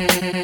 Say you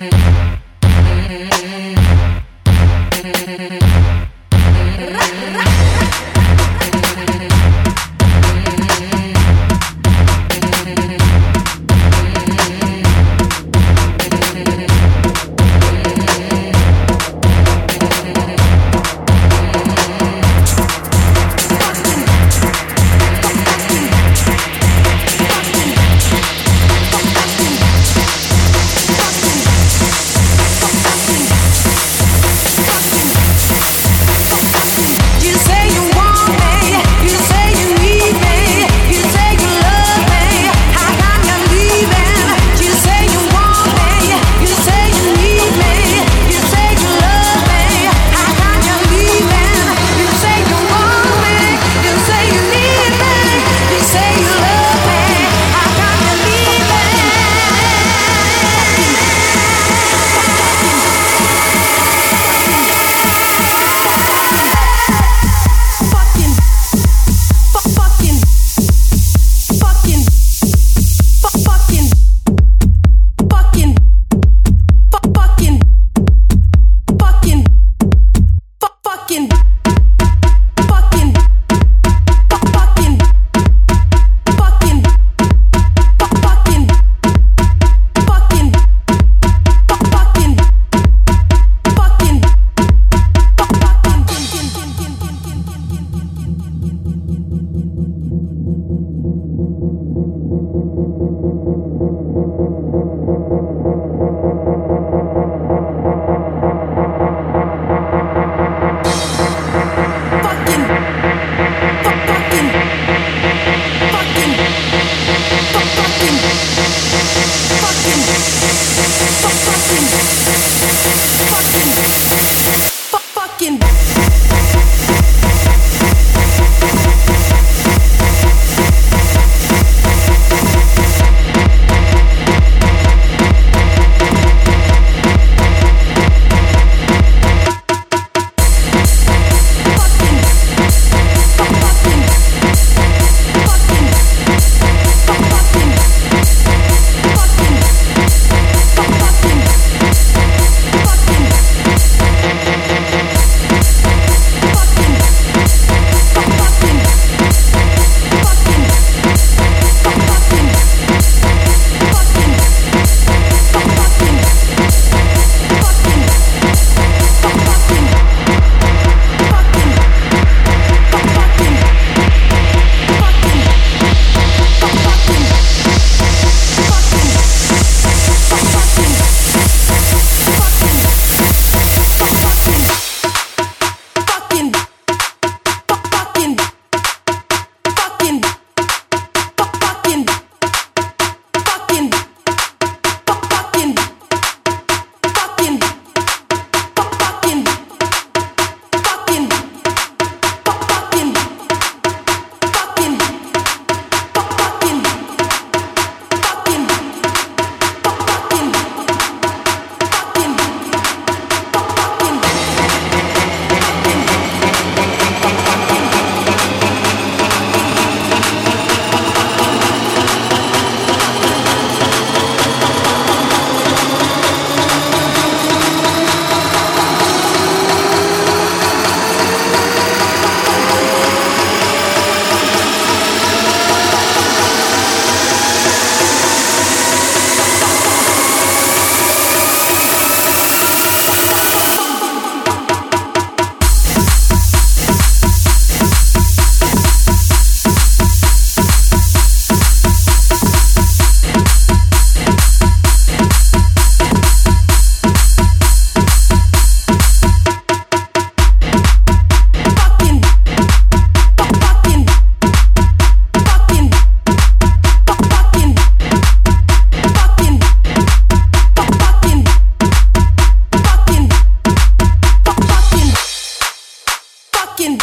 fucking,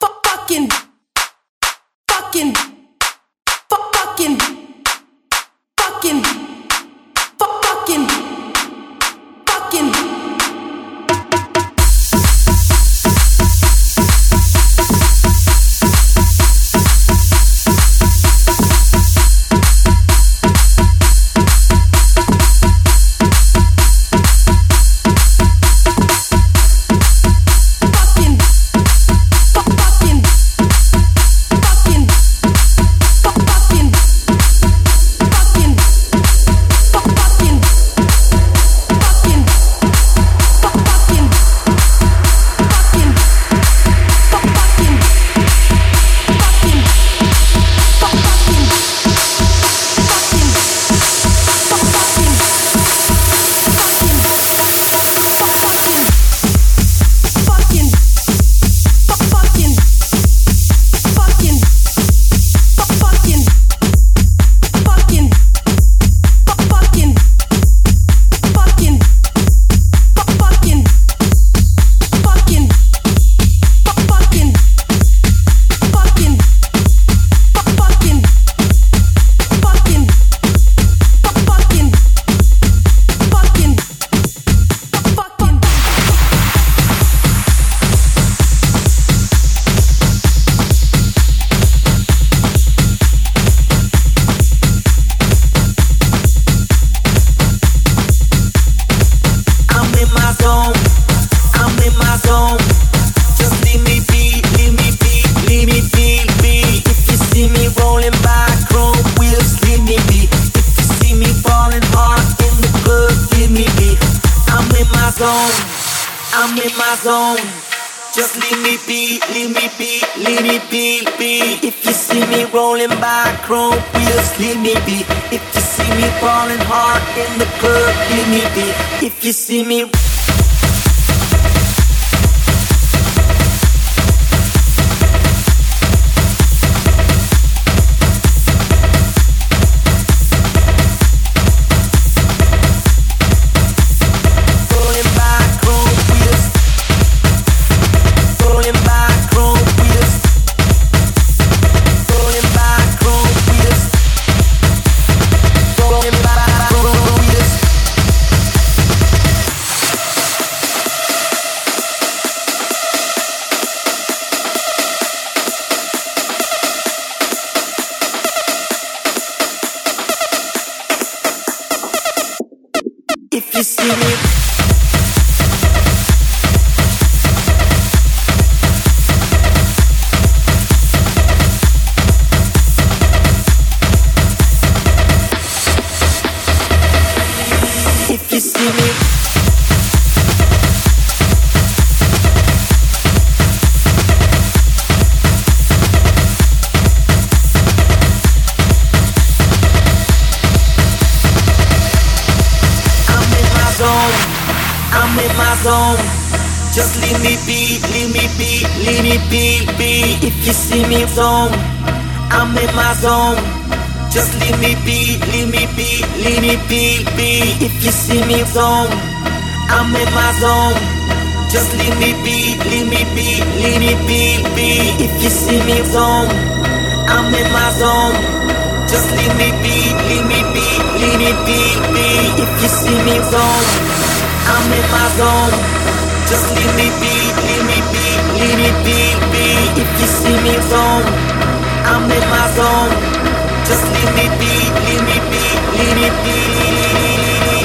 fucking, fucking. Zone. I'm in my zone. Just leave me be, leave me be, leave me be, be. If you see me zone, I'm in my zone. Just leave me be, leave me be, leave me be, be. If you see me zone, I'm in my zone. Just leave me be, leave me be, leave me be, be. If you see me zone, I'm in my zone. Just leave me be, leave me be, leave me be, be. If you see me zone, I'm in my zone. Just leave me be, leave me be, leave me be.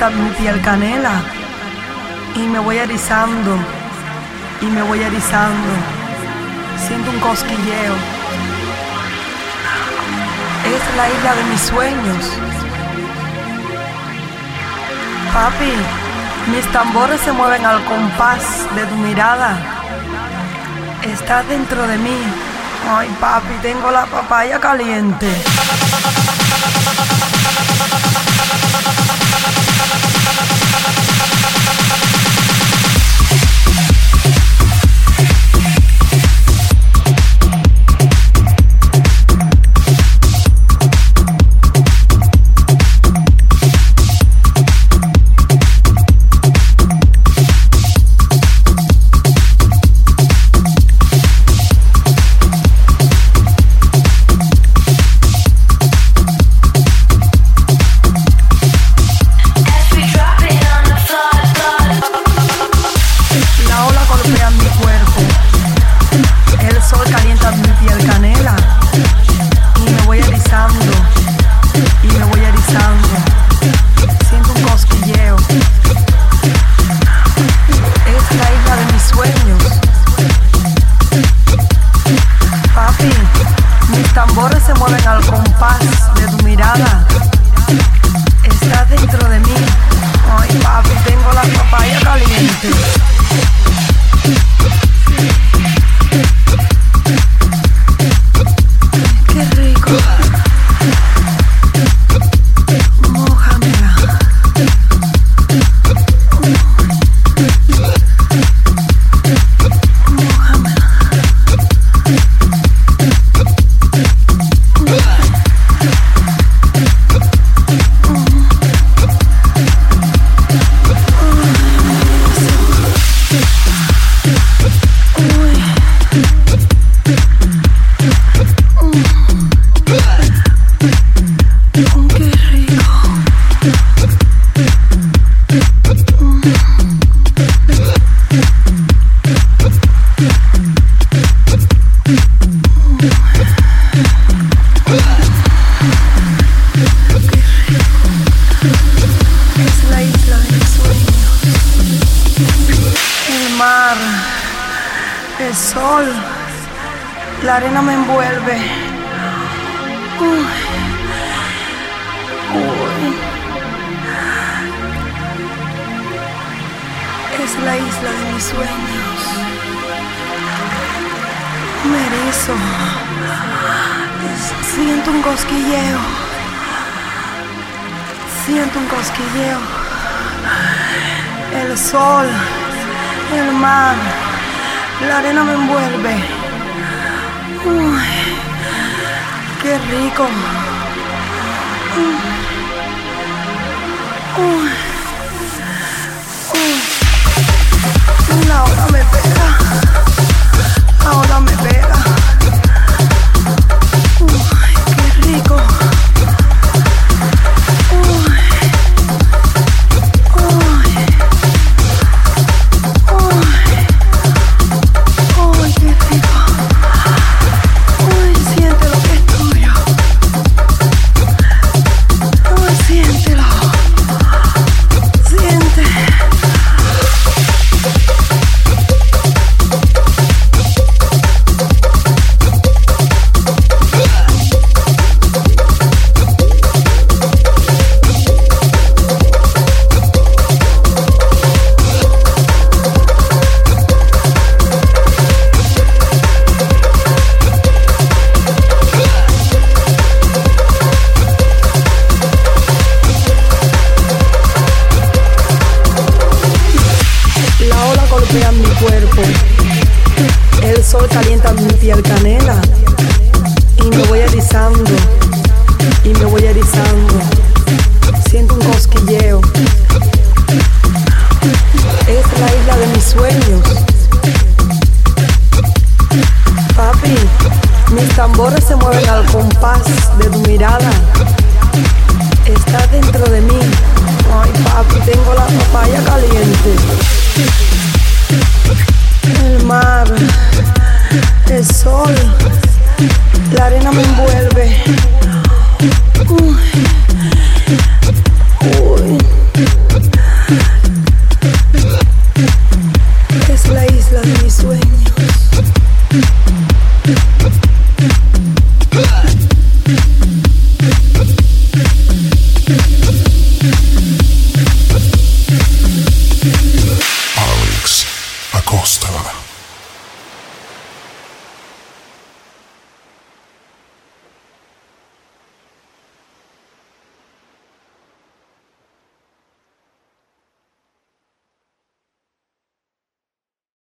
Calienta mi piel canela y me voy erizando y me voy erizando. Siento un cosquilleo. Es la isla de mis sueños. Papi, Mis tambores se mueven al compás de tu mirada. Estás dentro de mí. Ay, papi, tengo la papaya caliente. ハハハハ!